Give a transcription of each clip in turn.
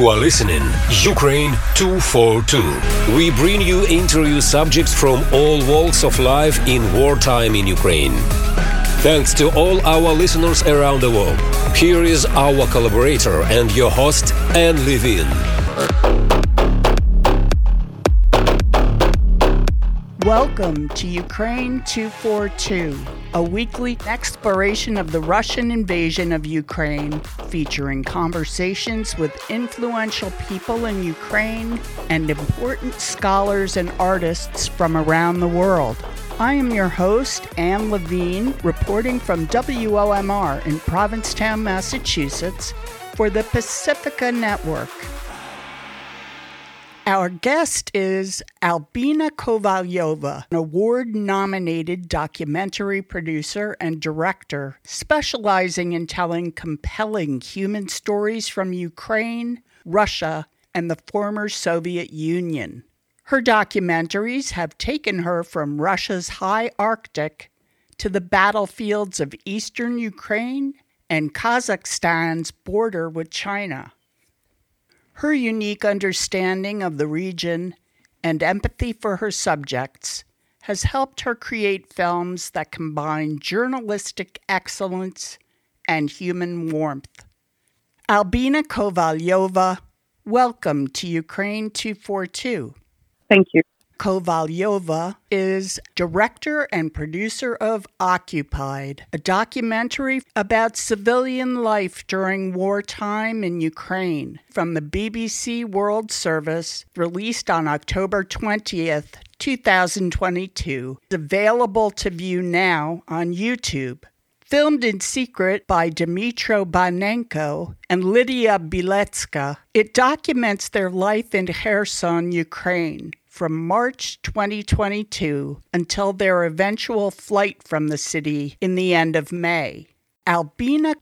You are listening Ukraine 242. We bring you interview subjects from all walks of life in wartime in Ukraine. Thanks to all our listeners around the world. Here is our collaborator and your host, Anne Levin. Welcome to Ukraine 242, a weekly exploration of the Russian invasion of Ukraine, featuring conversations with influential people in Ukraine and important scholars and artists from around the world. I am your host, Anne Levine, reporting from WOMR in Provincetown, Massachusetts, for the Pacifica Network. Our guest is Albina Kovalyova, an award nominated documentary producer and director specializing in telling compelling human stories from Ukraine, Russia, and the former Soviet Union. Her documentaries have taken her from Russia's high Arctic to the battlefields of eastern Ukraine and Kazakhstan's border with China. Her unique understanding of the region and empathy for her subjects has helped her create films that combine journalistic excellence and human warmth. Albina Kovalyova, welcome to Ukraine 242. Thank you. Kovalyova is director and producer of Occupied, a documentary about civilian life during wartime in Ukraine from the BBC World Service, released on October 20th, 2022. It's available to view now on YouTube. Filmed in secret by Dmytro Banenko and Lydia Biletska, it documents their life in Kherson, Ukraine from March 2022 until their eventual flight from the city in the end of May. Albina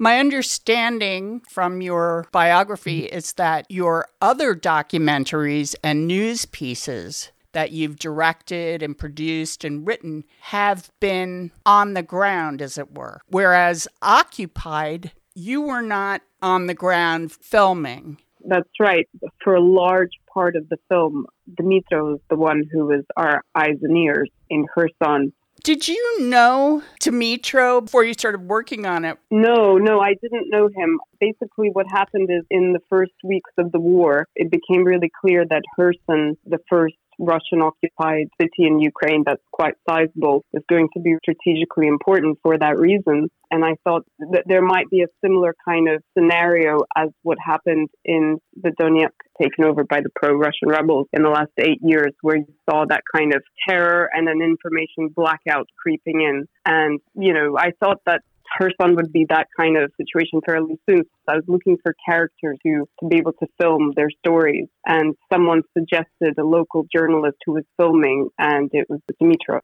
my understanding from your biography is that your other documentaries and news pieces that you've directed and produced and written have been on the ground, as it were. Whereas Occupied, you were not on the ground filming. That's right. For a large part of the film, Dmytro is the one who was our eyes and ears in Kherson. Did you know Dimitro before you started working on it? No, no, I didn't know him. Basically, what happened is in the first weeks of the war, it became really clear that Kherson, the first Russian occupied city in Ukraine that's quite sizable is going to be strategically important for that reason. And I thought that there might be a similar kind of scenario as what happened in the Donetsk taken over by the pro Russian rebels in the last eight years, where you saw that kind of terror and an information blackout creeping in. And, you know, I thought that Kherson would be that kind of situation fairly soon. So I was looking for characters who to be able to film their stories, and someone suggested a local journalist who was filming, and it was Dmytro.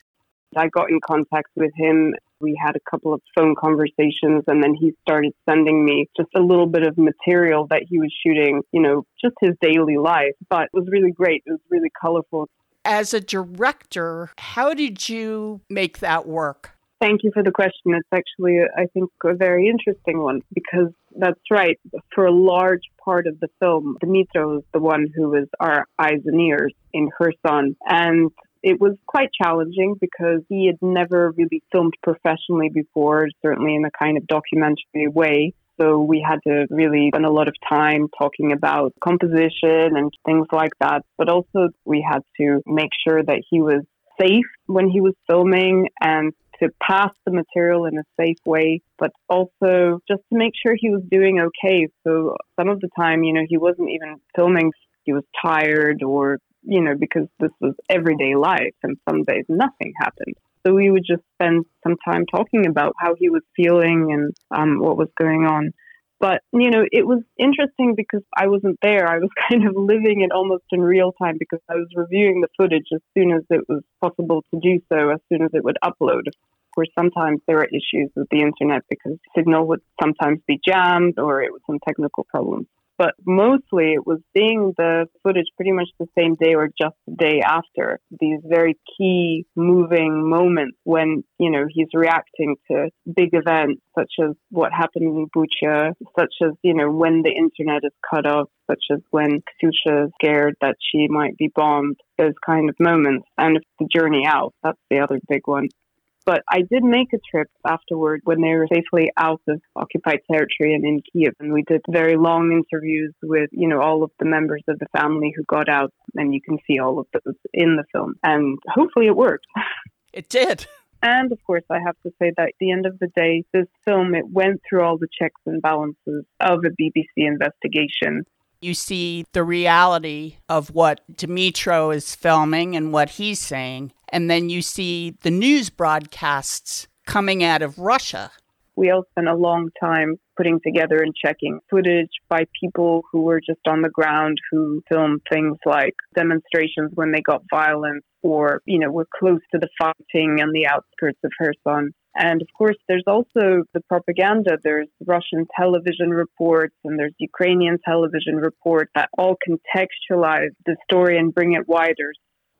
I got in contact with him. We had a couple of phone conversations, and then he started sending me just a little bit of material that he was shooting, you know, just his daily life. But it was really great. It was really colorful. As a director, how did you make that work? Thank you for the question. It's actually, I think, a very interesting one because that's right. For a large part of the film, Dimitro is the one who was our eyes and ears in Kherson. And it was quite challenging because he had never really filmed professionally before, certainly in a kind of documentary way. So we had to really spend a lot of time talking about composition and things like that. But also we had to make sure that he was safe when he was filming and to pass the material in a safe way, but also just to make sure he was doing okay. So some of the time, you know, he wasn't even filming, he was tired or, you know, because this was everyday life and some days nothing happened. So we would just spend some time talking about how he was feeling and um, what was going on. But, you know, it was interesting because I wasn't there. I was kind of living it almost in real time because I was reviewing the footage as soon as it was possible to do so, as soon as it would upload. Of course, sometimes there are issues with the internet because signal would sometimes be jammed or it was some technical problems. But mostly it was seeing the footage pretty much the same day or just the day after these very key moving moments when, you know, he's reacting to big events such as what happened in Bucha, such as, you know, when the internet is cut off, such as when Ksusha is scared that she might be bombed, those kind of moments. And the journey out, that's the other big one. But I did make a trip afterward when they were safely out of occupied territory and in Kiev. And we did very long interviews with, you know, all of the members of the family who got out. And you can see all of those in the film. And hopefully it worked. It did. And of course, I have to say that at the end of the day, this film, it went through all the checks and balances of a BBC investigation. You see the reality of what Dimitro is filming and what he's saying. And then you see the news broadcasts coming out of Russia. We all spent a long time putting together and checking footage by people who were just on the ground who filmed things like demonstrations when they got violent or, you know, were close to the fighting on the outskirts of Kherson. And of course, there's also the propaganda. There's Russian television reports and there's Ukrainian television reports that all contextualize the story and bring it wider.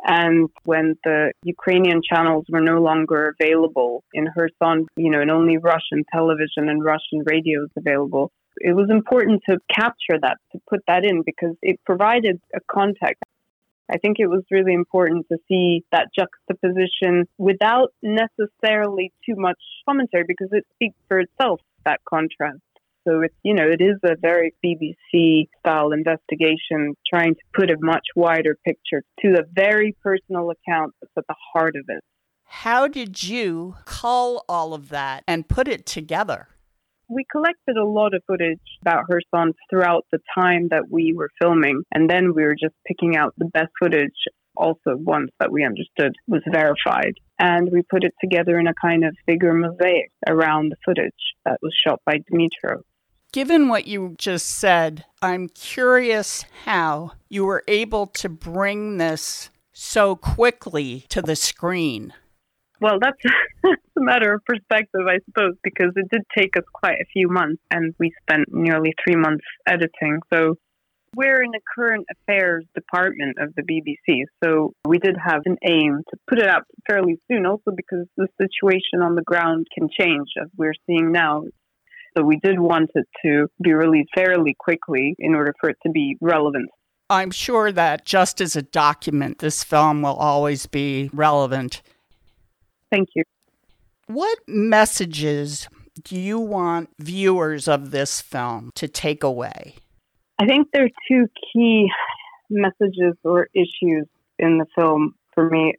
And when the Ukrainian channels were no longer available in Kherson, you know, and only Russian television and Russian radio was available, it was important to capture that, to put that in, because it provided a context. I think it was really important to see that juxtaposition without necessarily too much commentary because it speaks for itself, that contrast. So it's, you know, it is a very BBC style investigation trying to put a much wider picture to a very personal account that's at the heart of it. How did you cull all of that and put it together? We collected a lot of footage about Kherson throughout the time that we were filming, and then we were just picking out the best footage, also ones that we understood was verified. And we put it together in a kind of bigger mosaic around the footage that was shot by Dimitro. Given what you just said, I'm curious how you were able to bring this so quickly to the screen. Well, that's, a matter of perspective, I suppose, because it did take us quite a few months and we spent nearly three months editing. So we're in the current affairs department of the BBC, so we did have an aim to put it out fairly soon, also because the situation on the ground can change, as we're seeing now. So we did want it to be released fairly quickly in order for it to be relevant. I'm sure that just as a document, this film will always be relevant. Thank you. What messages do you want viewers of this film to take away? I think there are two key messages or issues in the film for me.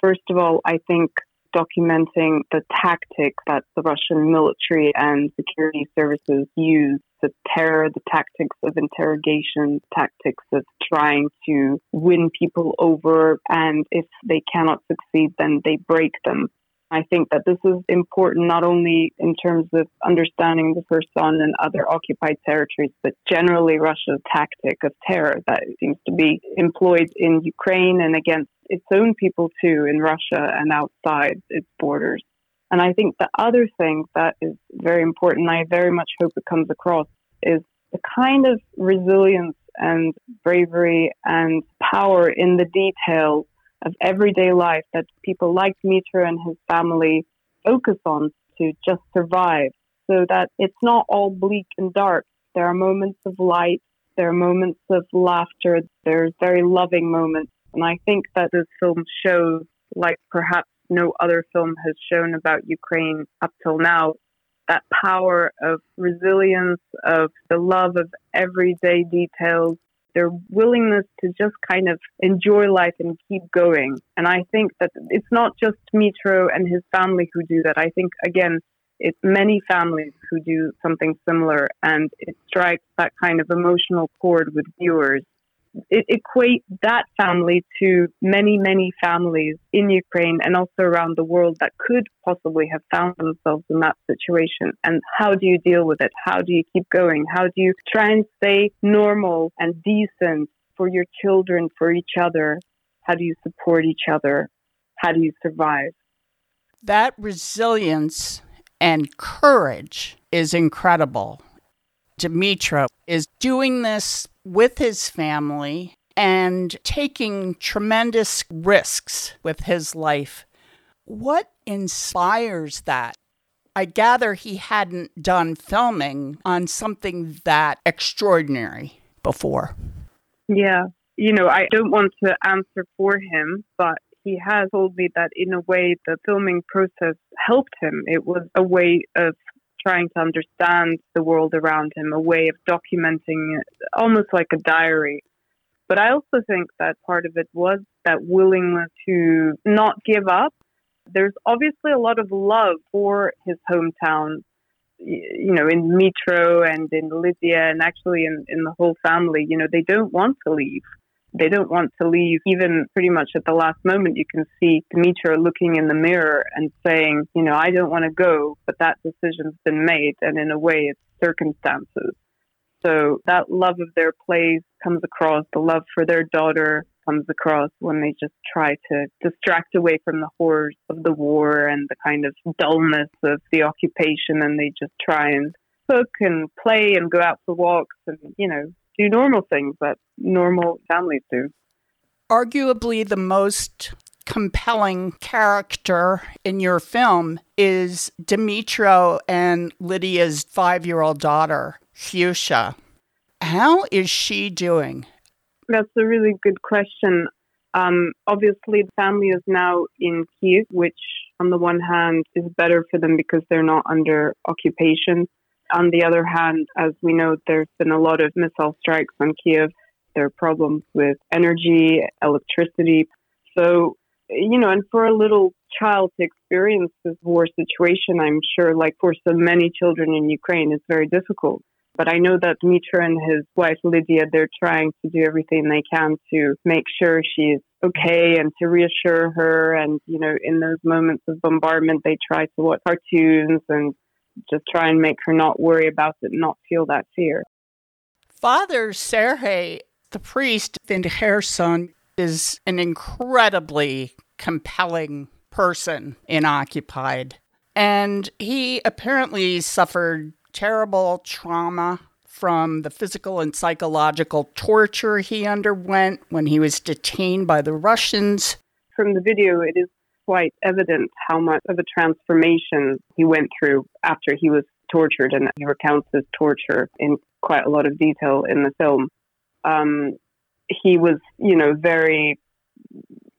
First of all, I think documenting the tactic that the Russian military and security services use the terror, the tactics of interrogation, tactics of trying to win people over, and if they cannot succeed, then they break them. I think that this is important not only in terms of understanding the Kherson and other occupied territories, but generally Russia's tactic of terror that seems to be employed in Ukraine and against its own people too, in Russia and outside its borders. And I think the other thing that is very important, I very much hope it comes across, is the kind of resilience and bravery and power in the details of everyday life that people like Dmitry and his family focus on to just survive so that it's not all bleak and dark. There are moments of light, there are moments of laughter, there's very loving moments. And I think that this film shows, like perhaps no other film has shown about Ukraine up till now, that power of resilience, of the love of everyday details, their willingness to just kind of enjoy life and keep going. And I think that it's not just Mitro and his family who do that. I think, again, it's many families who do something similar and it strikes that kind of emotional chord with viewers equate that family to many, many families in Ukraine and also around the world that could possibly have found themselves in that situation. And how do you deal with it? How do you keep going? How do you try and stay normal and decent for your children, for each other? How do you support each other? How do you survive? That resilience and courage is incredible. Dmytro is doing this with his family and taking tremendous risks with his life. What inspires that? I gather he hadn't done filming on something that extraordinary before. Yeah. You know, I don't want to answer for him, but he has told me that in a way the filming process helped him. It was a way of trying to understand the world around him, a way of documenting it, almost like a diary. But I also think that part of it was that willingness to not give up. There's obviously a lot of love for his hometown, you know, in Dmytro and in Lydia and actually in, in the whole family. You know, they don't want to leave. They don't want to leave. Even pretty much at the last moment, you can see Dmytro looking in the mirror and saying, you know, I don't want to go, but that decision's been made. And in a way, it's circumstances. So that love of their place comes across, the love for their daughter comes across when they just try to distract away from the horrors of the war and the kind of dullness of the occupation and they just try and cook and play and go out for walks and, you know, do normal things that normal families do. Arguably, the most compelling character in your film is Dmytro and Lydia's five year old daughter, Ksusha. How is she doing? That's a really good question. Um, obviously, the family is now in Kiev, which on the one hand is better for them because they're not under occupation. On the other hand, as we know, there's been a lot of missile strikes on Kiev. There are problems with energy, electricity. So, you know, and for a little child to experience this war situation, I'm sure, like for so many children in Ukraine, it's very difficult. But I know that Dmytro and his wife Lydia, they're trying to do everything they can to make sure she's okay and to reassure her. And, you know, in those moments of bombardment, they try to watch cartoons and just try and make her not worry about it, not feel that fear. Father Sergei, the priest in Kherson, is an incredibly compelling person in Occupied. And he apparently suffered terrible trauma from the physical and psychological torture he underwent when he was detained by the Russians. From the video, it is quite evident how much of a transformation he went through after he was tortured, and he recounts his torture in quite a lot of detail in the film. Um, he was, you know, very,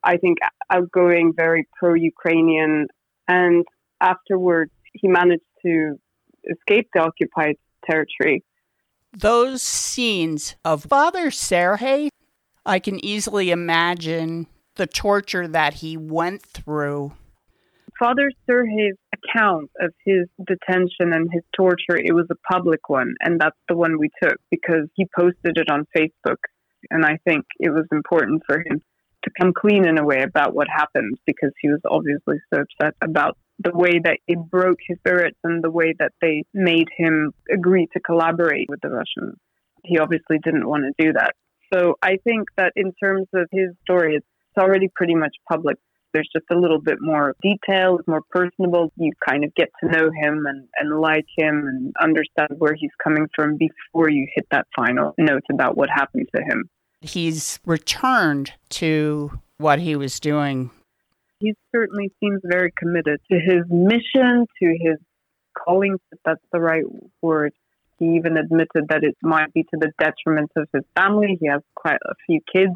I think, outgoing, very pro Ukrainian, and afterwards he managed to escape the occupied territory. Those scenes of Father Sergei, I can easily imagine the torture that he went through. Father Sergei's account of his detention and his torture, it was a public one, and that's the one we took because he posted it on Facebook. And I think it was important for him to come clean in a way about what happened because he was obviously so upset about the way that it broke his spirits and the way that they made him agree to collaborate with the Russians. He obviously didn't want to do that. So I think that in terms of his story, it's already pretty much public. There's just a little bit more detail, it's more personable. You kind of get to know him and, and like him and understand where he's coming from before you hit that final note about what happened to him. He's returned to what he was doing. He certainly seems very committed to his mission, to his calling, if that's the right word. He even admitted that it might be to the detriment of his family. He has quite a few kids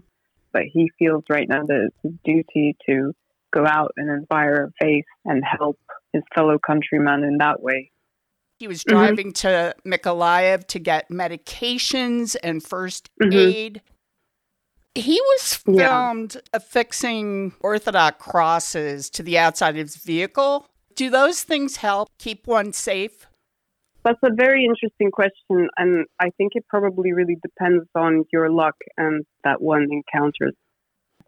but he feels right now that it's his duty to go out and inspire faith and help his fellow countrymen in that way. He was driving mm-hmm. to Mykolaiv to get medications and 1st mm-hmm. aid. He was filmed yeah. affixing Orthodox crosses to the outside of his vehicle. Do those things help keep one safe? That's a very interesting question, and I think it probably really depends on your luck and that one encounters.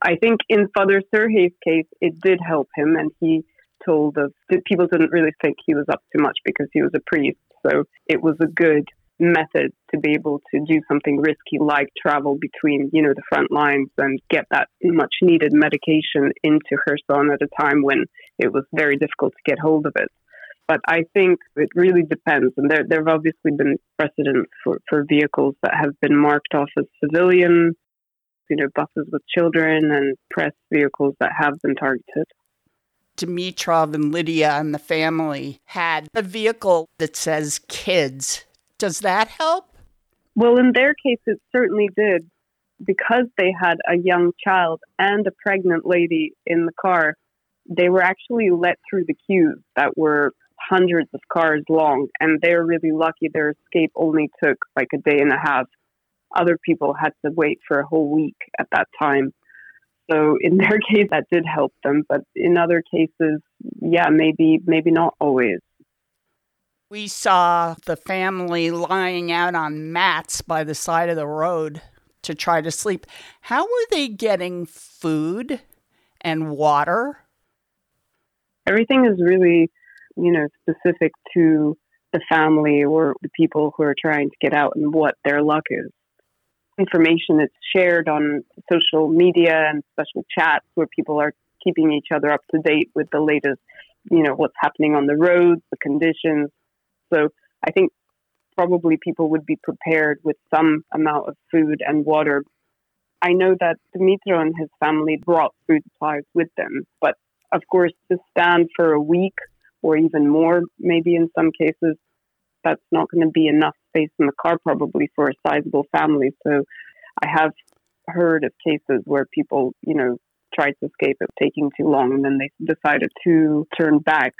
I think in Father Sergei's case, it did help him, and he told us that people didn't really think he was up to much because he was a priest. So it was a good method to be able to do something risky like travel between, you know, the front lines and get that much needed medication into Kherson at a time when it was very difficult to get hold of it. But I think it really depends. And there, there have obviously been precedents for, for vehicles that have been marked off as civilian, you know, buses with children and press vehicles that have been targeted. Dimitrov and Lydia and the family had a vehicle that says kids. Does that help? Well, in their case, it certainly did. Because they had a young child and a pregnant lady in the car, they were actually let through the queues that were hundreds of cars long, and they're really lucky their escape only took like a day and a half. Other people had to wait for a whole week at that time. So in their case, that did help them, but in other cases, yeah, maybe maybe not always. We saw the family lying out on mats by the side of the road to try to sleep. How were they getting food and water? Everything is really, you know, specific to the family or the people who are trying to get out and what their luck is information is shared on social media and special chats where people are keeping each other up to date with the latest, you know, what's happening on the roads, the conditions. So I think probably people would be prepared with some amount of food and water. I know that Dimitro and his family brought food supplies with them, but of course, to stand for a week or even more, maybe in some cases, that's not going to be enough space in the car probably for a sizable family. So I have heard of cases where people, you know, tried to escape it taking too long and then they decided to turn back.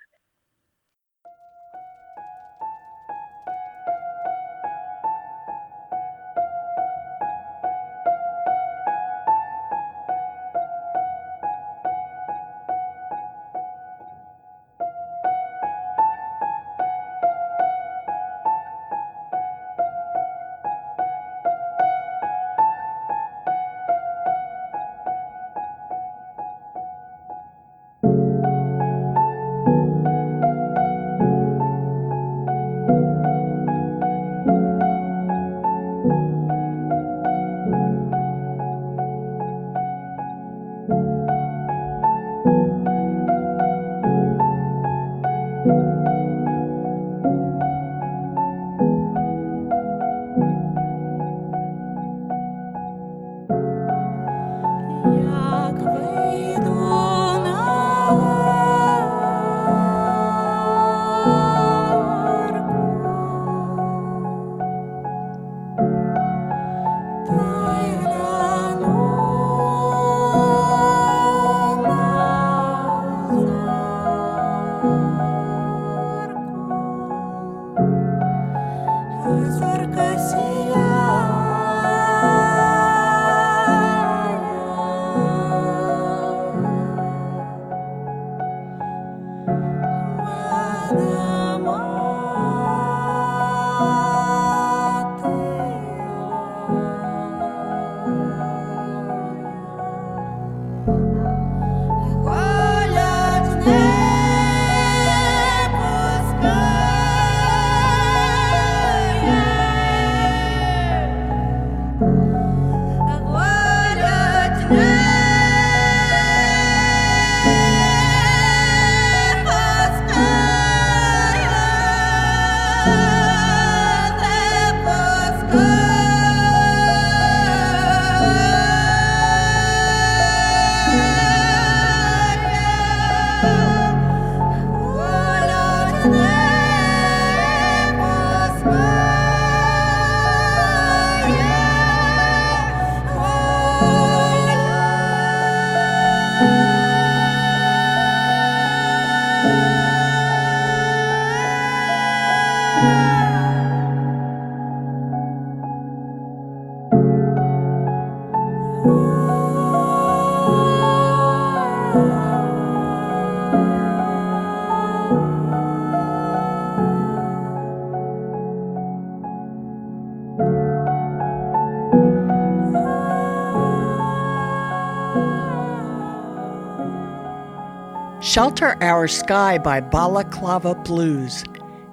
Shelter Our Sky by Balaclava Blues,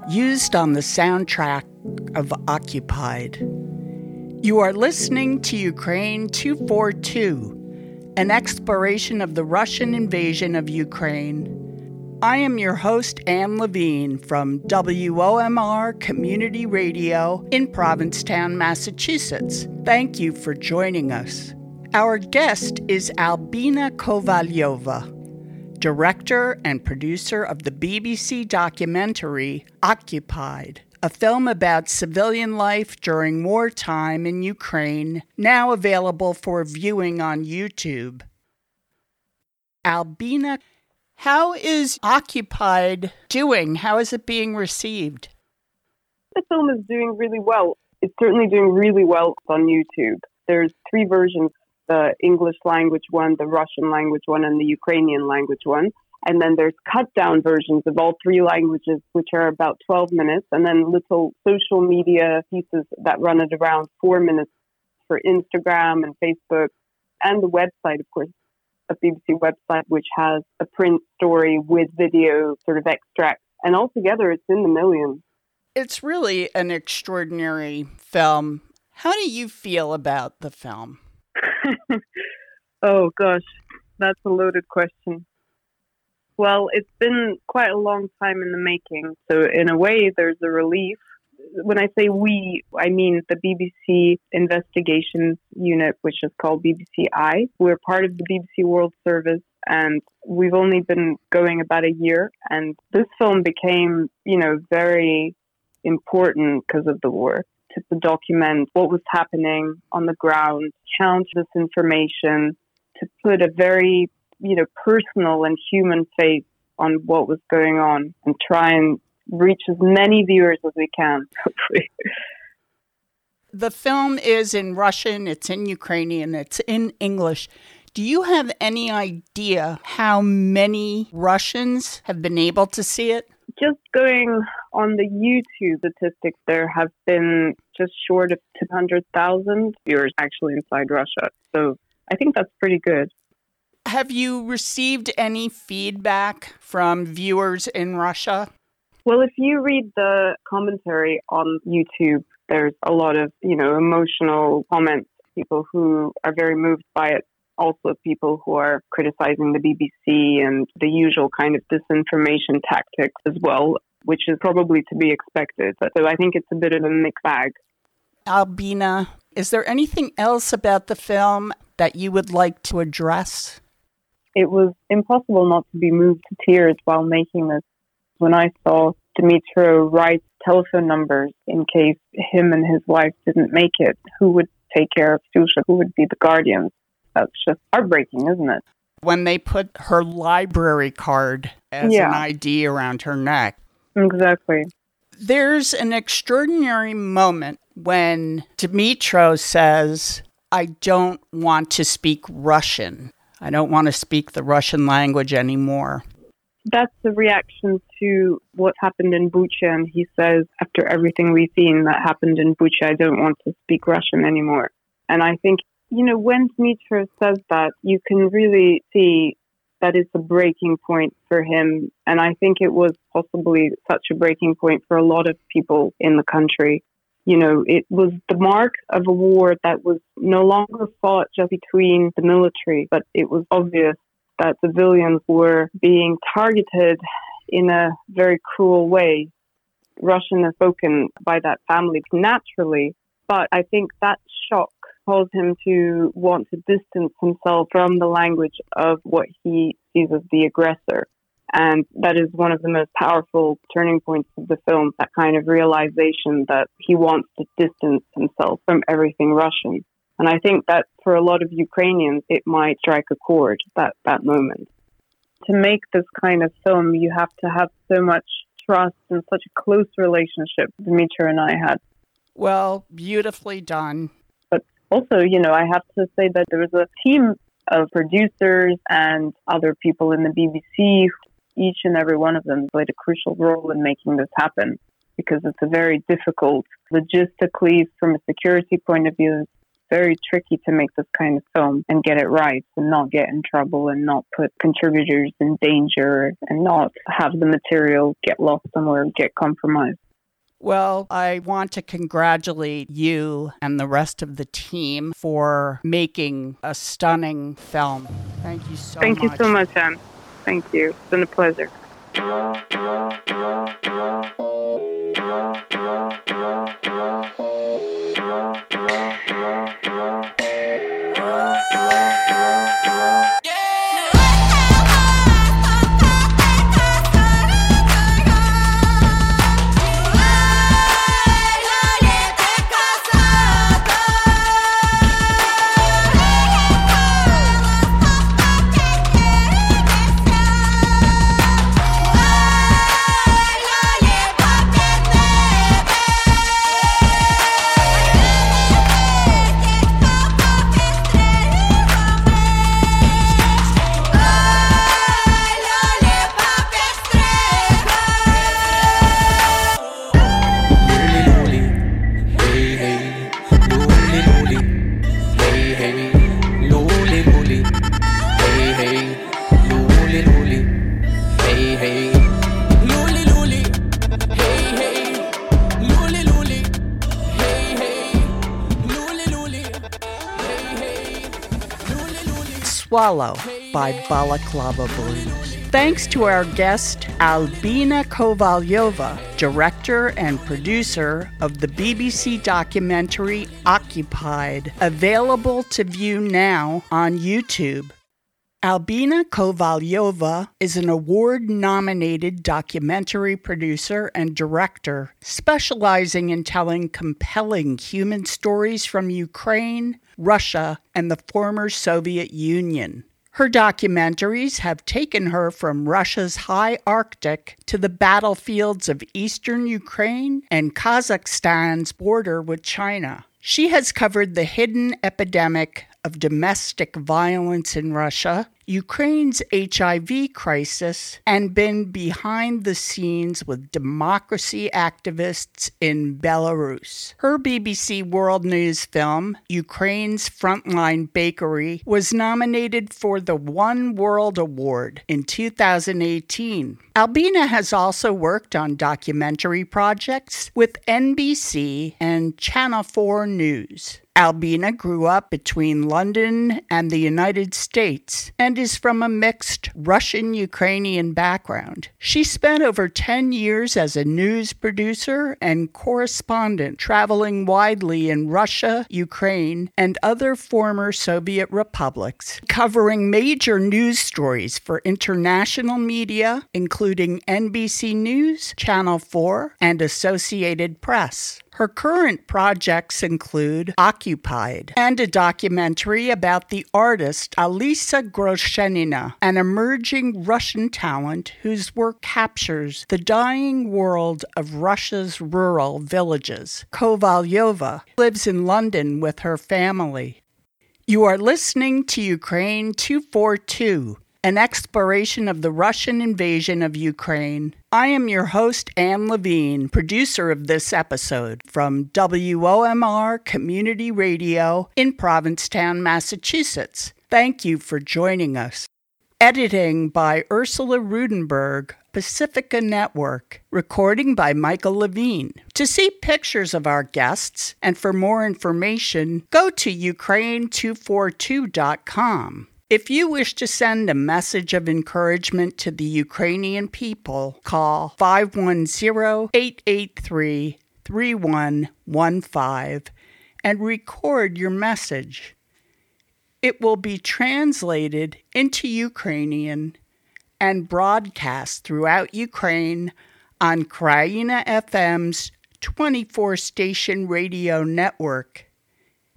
used on the soundtrack of Occupied. You are listening to Ukraine 242, an exploration of the Russian invasion of Ukraine. I am your host, Anne Levine from WOMR Community Radio in Provincetown, Massachusetts. Thank you for joining us. Our guest is Albina Kovalyova, director and producer of the BBC documentary Occupied, a film about civilian life during wartime in Ukraine, now available for viewing on YouTube. Albina how is Occupied doing? How is it being received? The film is doing really well. It's certainly doing really well on YouTube. There's three versions the English language one, the Russian language one, and the Ukrainian language one. And then there's cut down versions of all three languages, which are about 12 minutes, and then little social media pieces that run at around four minutes for Instagram and Facebook and the website, of course, a BBC website which has a print story with video sort of extracts. And altogether, it's in the millions. It's really an extraordinary film. How do you feel about the film? oh, gosh, that's a loaded question. Well, it's been quite a long time in the making. So, in a way, there's a relief when I say we, I mean the BBC investigations unit, which is called BBC Eye. We're part of the BBC World Service and we've only been going about a year. And this film became, you know, very important because of the war to document what was happening on the ground, count this information, to put a very, you know, personal and human face on what was going on and try and reach as many viewers as we can, hopefully. The film is in Russian, it's in Ukrainian, it's in English. Do you have any idea how many Russians have been able to see it? Just going on the YouTube statistics, there have been just short of 200,000 viewers actually inside Russia. So I think that's pretty good. Have you received any feedback from viewers in Russia? Well, if you read the commentary on YouTube, there's a lot of, you know, emotional comments, people who are very moved by it. Also, people who are criticizing the BBC and the usual kind of disinformation tactics as well, which is probably to be expected. So I think it's a bit of a mixed bag. Albina, is there anything else about the film that you would like to address? It was impossible not to be moved to tears while making this when I saw Dmytro write telephone numbers in case him and his wife didn't make it, who would take care of Susha? Who would be the guardians? That's just heartbreaking, isn't it? When they put her library card as yeah. an ID around her neck. Exactly. There's an extraordinary moment when Dmytro says, I don't want to speak Russian. I don't want to speak the Russian language anymore that's the reaction to what happened in Bucha. And he says, after everything we've seen that happened in Bucha, I don't want to speak Russian anymore. And I think, you know, when Dmytro says that, you can really see that it's a breaking point for him. And I think it was possibly such a breaking point for a lot of people in the country. You know, it was the mark of a war that was no longer fought just between the military, but it was obvious that civilians were being targeted in a very cruel way. Russian is spoken by that family naturally, but I think that shock caused him to want to distance himself from the language of what he sees as the aggressor. And that is one of the most powerful turning points of the film, that kind of realization that he wants to distance himself from everything Russian. And I think that for a lot of Ukrainians, it might strike a chord that, that moment. To make this kind of film, you have to have so much trust and such a close relationship Dmytro and I had. Well, beautifully done. Also, you know, I have to say that there was a team of producers and other people in the BBC. Each and every one of them played a crucial role in making this happen because it's a very difficult, logistically, from a security point of view, very tricky to make this kind of film and get it right and not get in trouble and not put contributors in danger and not have the material get lost somewhere, get compromised. Well, I want to congratulate you and the rest of the team for making a stunning film. Thank you so Thank much. Thank you so much, Anne. Thank you. It's been a pleasure. Swallow by Balaclava Blues. Thanks to our guest, Albina Kovalyova, director and producer of the BBC documentary Occupied, available to view now on YouTube. Albina Kovalyova is an award nominated documentary producer and director specializing in telling compelling human stories from Ukraine, Russia, and the former Soviet Union. Her documentaries have taken her from Russia's high Arctic to the battlefields of eastern Ukraine and Kazakhstan's border with China. She has covered the hidden epidemic of domestic violence in Russia, Ukraine's HIV crisis, and been behind the scenes with democracy activists in Belarus. Her BBC World News film, Ukraine's Frontline Bakery, was nominated for the One World Award in 2018. Albina has also worked on documentary projects with NBC and Channel 4 News. Albina grew up between London and the United States and is from a mixed Russian Ukrainian background. She spent over 10 years as a news producer and correspondent, traveling widely in Russia, Ukraine, and other former Soviet republics, covering major news stories for international media, including NBC News, Channel 4, and Associated Press. Her current projects include Occupied and a documentary about the artist Alisa Groshenina, an emerging Russian talent whose work captures the dying world of Russia's rural villages. Kovalyova lives in London with her family. You are listening to Ukraine 242 an exploration of the Russian invasion of Ukraine. I am your host, Anne Levine, producer of this episode from WOMR Community Radio in Provincetown, Massachusetts. Thank you for joining us. Editing by Ursula Rudenberg, Pacifica Network. Recording by Michael Levine. To see pictures of our guests and for more information, go to Ukraine242.com. If you wish to send a message of encouragement to the Ukrainian people, call 510 883 3115 and record your message. It will be translated into Ukrainian and broadcast throughout Ukraine on Kraina FM's 24 station radio network.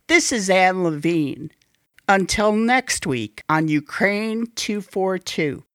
This is Anne Levine. Until next week on Ukraine 242.